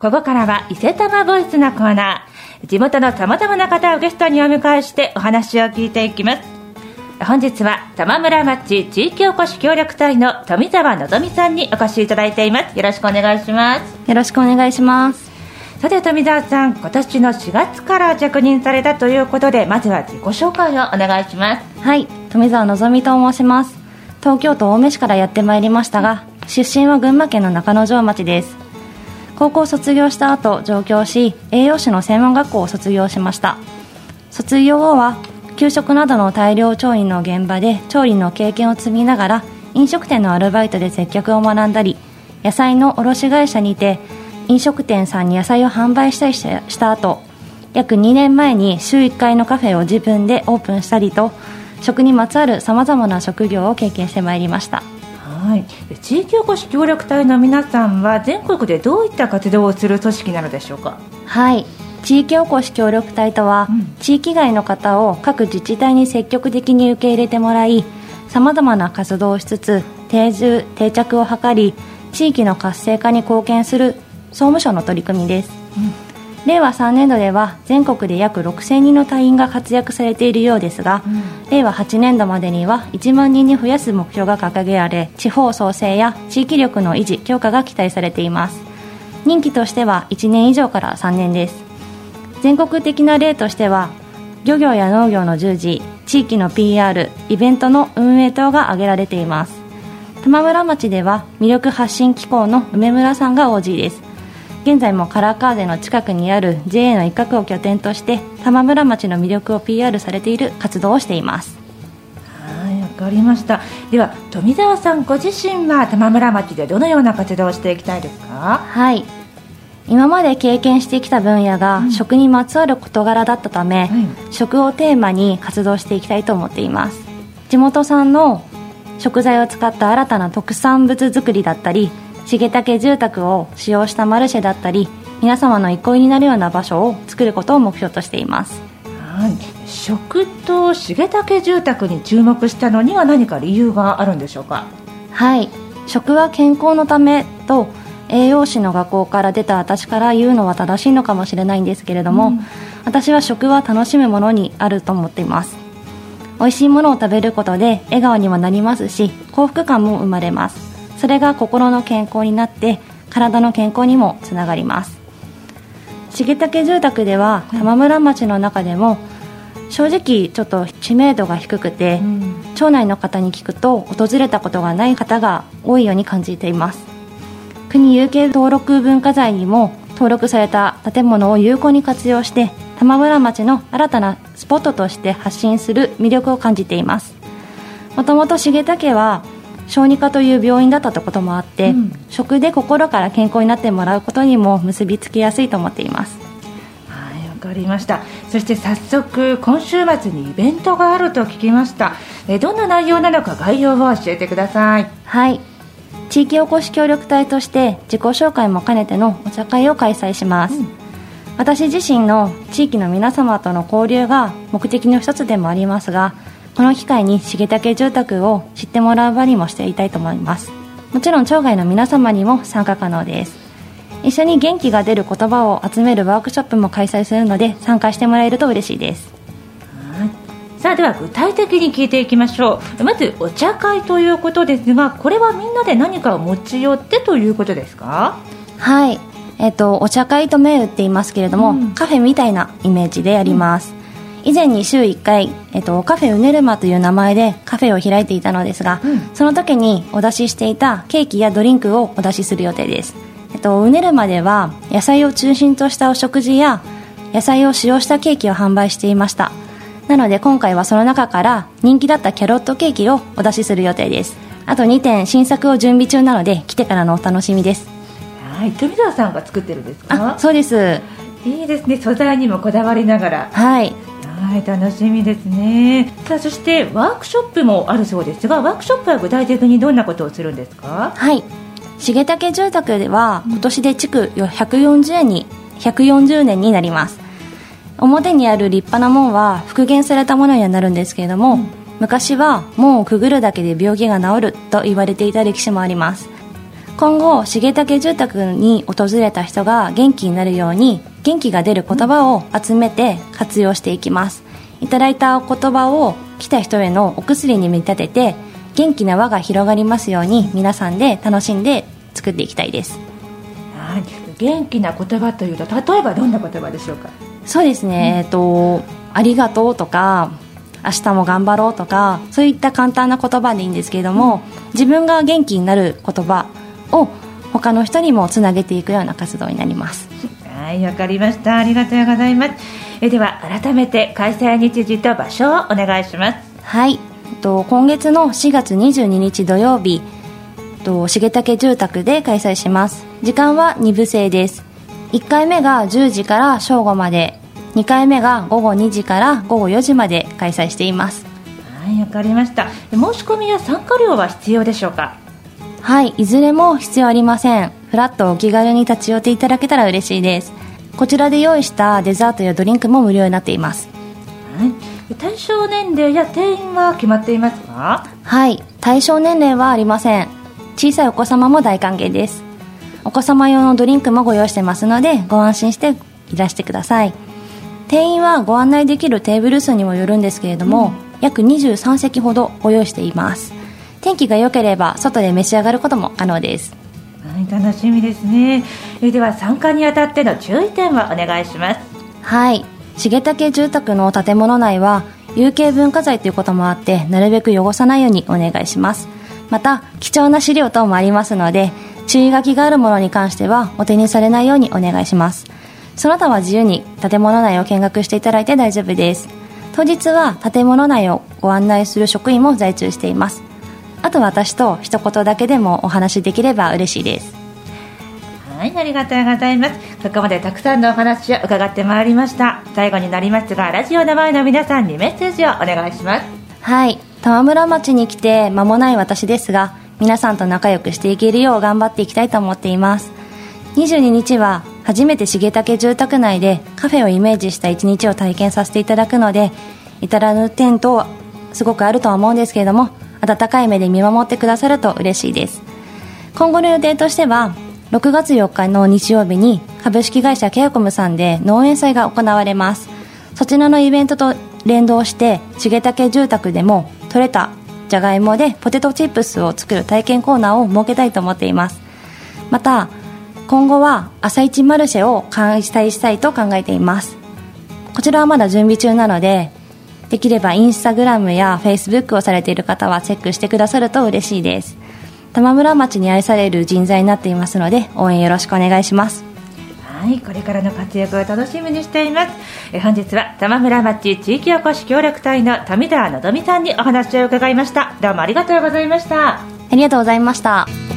ここからは伊勢玉ボイスのコーナー。地元のさまざまな方をゲストにお迎えしてお話を聞いていきます。本日は玉村町地域おこし協力隊の富澤のぞみさんにお越しいただいています。よろしくお願いします。よろしくお願いします。さて富澤さん今年の4月から着任されたということでまずは自己紹介をお願いします。はい富澤のぞみと申します。東京都青梅市からやってまいりましたが出身は群馬県の中之条町です高校卒業した後上京し栄養士の専門学校を卒業しました。卒業後は給食などの大量調理の現場で調理の経験を積みながら飲食店のアルバイトで接客を学んだり野菜の卸会社にて飲食店さんに野菜を販売したりした後約2年前に週1回のカフェを自分でオープンしたりと食にまつわるさまざまな職業を経験してまいりました。はい、地域おこし協力隊の皆さんは全国でどういった活動をする組織なのでしょうか？はい。地域おこし協力隊とは、うん、地域外の方を各自治体に積極的に受け入れてもらいさまざまな活動をしつつ定住定着を図り地域の活性化に貢献する総務省の取り組みです、うん令和3年度では全国で約6000人の隊員が活躍されているようですが、うん、令和8年度までには1万人に増やす目標が掲げられ地方創生や地域力の維持強化が期待されています。任期としては1年以上から3年です。全国的な例としては漁業や農業の従事地域の PR イベントの運営等が挙げられています。玉村町では魅力発信機構の梅村さんが OG です現在もカラーカーデの近くにある JA の一角を拠点として玉村町の魅力を PR されている活動をしています。はいわかりました。では富澤さんご自身は玉村町でどのような活動をしていきたいですか？はい。今まで経験してきた分野が、食にまつわる事柄だったため、うん、食をテーマに活動していきたいと思っています。地元産の食材を使った新たな特産物作りだったり重竹住宅を使用したマルシェだったり皆様の憩いになるような場所を作ることを目標としています。はい、食と重竹住宅に注目したのには何か理由があるんでしょうか？はい。食は健康のためと栄養士の学校から出た私から言うのは正しいのかもしれないんですけれども、うん、私は食は楽しむものにあると思っています。美味しいものを食べることで笑顔にもなりますし幸福感も生まれますそれが心の健康になって体の健康にもつながります。重竹住宅では玉村町の中でも正直ちょっと知名度が低くて、うん、町内の方に聞くと訪れたことがない方が多いように感じています。国有形登録文化財にも登録された建物を有効に活用して玉村町の新たなスポットとして発信する魅力を感じています。もともと重竹は小児科という病院だったこともあって、うん、食で心から健康になってもらうことにも結びつきやすいと思っています。はいわかりました。そして早速今週末にイベントがあると聞きました。えどんな内容なのか概要を教えてください。はい。地域おこし協力隊として自己紹介も兼ねてのお茶会を開催します、うん、私自身の地域の皆様との交流が目的の一つでもありますがこの機会に重竹住宅を知ってもらう場にもしていたいと思います。もちろん町外の皆様にも参加可能です。一緒に元気が出る言葉を集めるワークショップも開催するので参加してもらえると嬉しいです。さあでは具体的に聞いていきましょう。まずお茶会ということですがこれはみんなで何かを持ち寄ってということですか？はい。えっ、ー、とお茶会と銘打っていますけれども、うん、カフェみたいなイメージでやります、以前に週1回、えっと、カフェうねるまという名前でカフェを開いていたのですが、うん、その時にお出ししていたケーキやドリンクをお出しする予定です、えっと、うねるまでは野菜を中心としたお食事や野菜を使用したケーキを販売していました。なので今回はその中から人気だったキャロットケーキをお出しする予定です。あと2点新作を準備中なので来てからのお楽しみです。はい。富澤さんが作ってるんですか？そうです。いいですね。素材にもこだわりながら。はいはい楽しみですね。さあそしてワークショップもあるそうですがワークショップは具体的にどんなことをするんですか？はい。重竹住宅では今年で築140年に140年になります。表にある立派な門は復元されたものにはなるんですけれども、うん、昔は門をくぐるだけで病気が治ると言われていた歴史もあります。今後重武住宅に訪れた人が元気になるように元気が出る言葉を集めて活用していきます。いただいた言葉を来た人へのお薬に見立てて元気な輪が広がりますように皆さんで楽しんで作っていきたいです。はい元気な言葉というと例えばどんな言葉でしょうか？そうですね、うん、えっとありがとうとか明日も頑張ろうとかそういった簡単な言葉でいいんですけれども、自分が元気になる言葉を他の人にもつなげていくような活動になりますはいわかりました。ありがとうございます。えでは改めて開催日時と場所をお願いします。はい。と今月の4月22日土曜日と重武住宅で開催します。時間は2部制です。1回目が10時から正午まで2回目が午後2時から午後4時まで開催しています。はいわかりました。申し込みや参加料は必要でしょうか？はいいずれも必要ありませんフラットお気軽に立ち寄っていただけたら嬉しいです。こちらで用意したデザートやドリンクも無料になっています。はい。対象年齢や定員は決まっていますか？はい。対象年齢はありません。小さいお子様も大歓迎です。お子様用のドリンクもご用意してますのでご安心していらしてください。定員はご案内できるテーブル数にもよるんですけれども、うん、約23席ほどご用意しています。天気が良ければ外で召し上がることも可能ですはい楽しみですね。えでは参加にあたっての注意点はお願いします。はい。重武住宅の建物内は有形文化財ということもあってなるべく汚さないようにお願いします。また貴重な資料等もありますので注意書きがあるものに関してはお手にされないようにお願いします。その他は自由に建物内を見学していただいて大丈夫です。当日は建物内をご案内する職員も在中しています。あと私と一言だけでもお話しできれば嬉しいです。はいありがとうございます。ここまでたくさんのお話を伺ってまいりました。最後になりますがラジオの前の皆さんにメッセージをお願いします。はい玉村町に来て間もない私ですが皆さんと仲良くしていけるよう頑張っていきたいと思っています。22日は初めて重武住宅内でカフェをイメージした一日を体験させていただくので至らぬ点とすごくあるとは思うんですけれども温かい目で見守ってくださると嬉しいです。今後の予定としては6月4日の日曜日に株式会社ケアコムさんで農園祭が行われます。そちらのイベントと連動して重武住宅でも採れたじゃがいもでポテトチップスを作る体験コーナーを設けたいと思っています。また今後は朝市マルシェを開催したいと考えています。こちらはまだ準備中なのでできればインスタグラムやフェイスブックをされている方はチェックしてくださると嬉しいです。玉村町に愛される人材になっていますので応援よろしくお願いします。はいこれからの活躍を楽しみにしています。え本日は玉村町地域おこし協力隊の富田のぞみさんにお話を伺いました。どうもありがとうございました。ありがとうございました